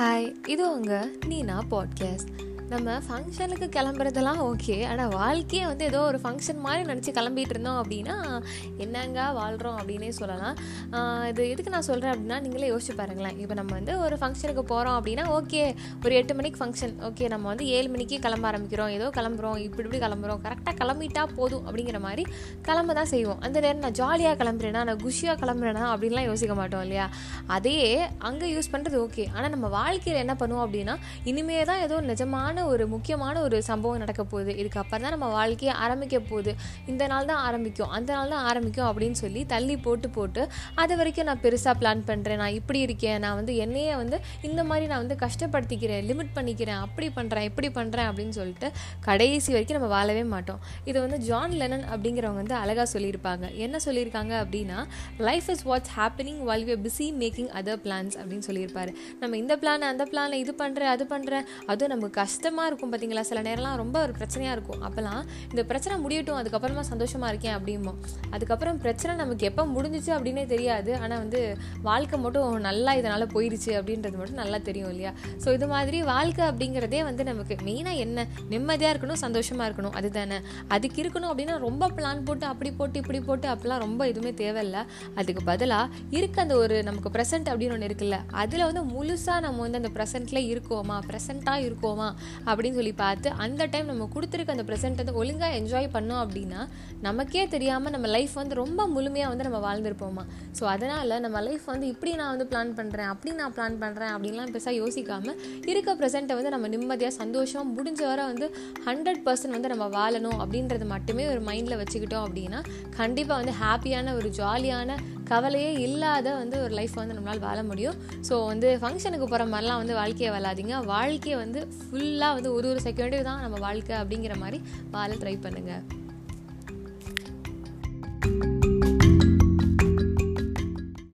Hi இது உங்கள் நீனா podcast நம்ம ஃபங்க்ஷனுக்கு கிளம்புறதெல்லாம் ஓகே ஆனால் வாழ்க்கையை வந்து ஏதோ ஒரு ஃபங்க்ஷன் மாதிரி நினச்சி கிளம்பிட்டு இருந்தோம் அப்படின்னா என்னங்க வாழ்கிறோம் அப்படின்னே சொல்லலாம். இது எதுக்கு நான் சொல்கிறேன் அப்படின்னா நீங்களே யோசிச்சு பாருங்களேன். இப்போ நம்ம வந்து ஒரு ஃபங்க்ஷனுக்கு போகிறோம் அப்படின்னா ஓகே ஒரு எட்டு மணிக்கு ஃபங்க்ஷன் ஓகே நம்ம வந்து ஏழு மணிக்கு கிளம்ப ஆரம்பிக்கிறோம். ஏதோ கிளம்புறோம். இப்படி இப்படி கிளம்புறோம். கரெக்டாக கிளம்பிட்டா போதும் அப்படிங்கிற மாதிரி கிளம்ப தான் செய்வோம். அந்த நேரம் நான் ஜாலியாக கிளம்புறேன்னா நான் குஷியாக கிளம்புறேனா அப்படின்லாம் யோசிக்க மாட்டோம் இல்லையா? அதையே அங்கே யூஸ் பண்ணுறது ஓகே ஆனால் நம்ம வாழ்க்கையில் என்ன பண்ணுவோம் அப்படின்னா இனிமே தான் ஏதோ நிஜமான ஒரு முக்கியமான ஒரு சம்பவம் நடக்க போகுது. இதுக்கப்புறம் தான் நம்ம வாழ்க்கையை ஆரம்பிக்க போகுது. இந்த நாள் தான் ஆரம்பிக்கும். அந்த நாள் தான் ஆரம்பிக்கும் அப்படின்னு சொல்லி தள்ளி போட்டு போட்டு அது வரைக்கும் நான் பெருசாக பிளான் பண்ணுறேன் நான் இப்படி இருக்கேன். நான் வந்து என்னையே வந்து இந்த மாதிரி நான் வந்து கஷ்டப்படுத்திக்கிறேன். லிமிட் பண்ணிக்கிறேன். அப்படி பண்ணுறேன் இப்படி பண்ணுறேன் அப்படின்னு சொல்லிட்டு கடைசி வரைக்கும் நம்ம வாழவே மாட்டோம். இது வந்து ஜான் லெனன் அப்படிங்கிறவங்க வந்து அழகாக சொல்லியிருப்பாங்க. என்ன சொல்லியிருக்காங்க அப்படின்னா life is what's happening while we busy making other plans அப்படின்னு சொல்லியிருப்பாரு. நம்ம இந்த பிளான் அந்த பிளானை இது பண்ணுறேன் அது பண்ணுறேன் அதுவும் நம்ம கஷ்டம் கஷ்டமாக இருக்கும் பார்த்தீங்களா சில நேரம்லாம் ரொம்ப ஒரு பிரச்சனையாக இருக்கும். அப்போல்லாம் இந்த பிரச்சனை முடியட்டும் அதுக்கப்புறமா சந்தோஷமாக இருக்கேன் அப்படிமோ அதுக்கப்புறம் பிரச்சனை நமக்கு எப்போ முடிஞ்சிச்சு அப்படின்னே தெரியாது. ஆனால் வந்து வாழ்க்கை மட்டும் நல்லா இதனால் போயிடுச்சு அப்படின்றது மட்டும் நல்லா தெரியும் இல்லையா? ஸோ இது மாதிரி வாழ்க்கை அப்படிங்கிறதே வந்து நமக்கு மெயினாக என்ன? நிம்மதியாக இருக்கணும் சந்தோஷமாக இருக்கணும். அதுதானே அதுக்கு இருக்கணும் அப்படின்னா ரொம்ப பிளான் போட்டு அப்படி போட்டு இப்படி போட்டு அப்படிலாம் ரொம்ப எதுவுமே தேவையில்லை. அதுக்கு பதிலாக இருக்க அந்த ஒரு நமக்கு ப்ரெசென்ட் அப்படின்னு ஒன்று இருக்குல்ல அதில் வந்து முழுசாக நம்ம வந்து அந்த ப்ரெசென்ட்டில் இருக்கோமா? ப்ரெசென்ட்டாக இருக்கோமா? அப்படின்னு சொல்லி பார்த்து அந்த டைம் நம்ம கொடுத்துருக்க அந்த ப்ரெசென்ட் வந்து ஒழுங்காக என்ஜாய் பண்ணோம் அப்படின்னா நமக்கே தெரியாமல் நம்ம லைஃப் வந்து ரொம்ப முழுமையாக வந்து நம்ம வாழ்ந்துருப்போமா? ஸோ அதனால் நம்ம லைஃப் வந்து இப்படி நான் வந்து பிளான் பண்ணுறேன் அப்படி நான் பிளான் பண்ணுறேன் அப்படின்லாம் பெருசாக யோசிக்காமல் இருக்க ப்ரெசென்ட்டை வந்து நம்ம நிம்மதியாக சந்தோஷம் முடிஞ்ச வர வந்து ஹண்ட்ரட் பர்சன்ட் வந்து நம்ம வாழணும் அப்படின்றது மட்டுமே ஒரு மைண்டில் வச்சுக்கிட்டோம் அப்படின்னா கண்டிப்பாக வந்து ஹாப்பியான ஒரு ஜாலியான கவலையே இல்லாத வந்து ஒரு லைஃப் வந்து நம்மளால் வாழ முடியும். ஸோ வந்து ஃபங்க்ஷனுக்கு போகிற மாதிரிலாம் வந்து வாழ்க்கையை வாழாதீங்க வாழ்க்கையை வந்து ஃபுல்லாக வந்து ஒரு ஒரு செகண்டும் தான் நம்ம வாழ்க்கை அப்படிங்கிற மாதிரி வாழ ட்ரை பண்ணுங்கள்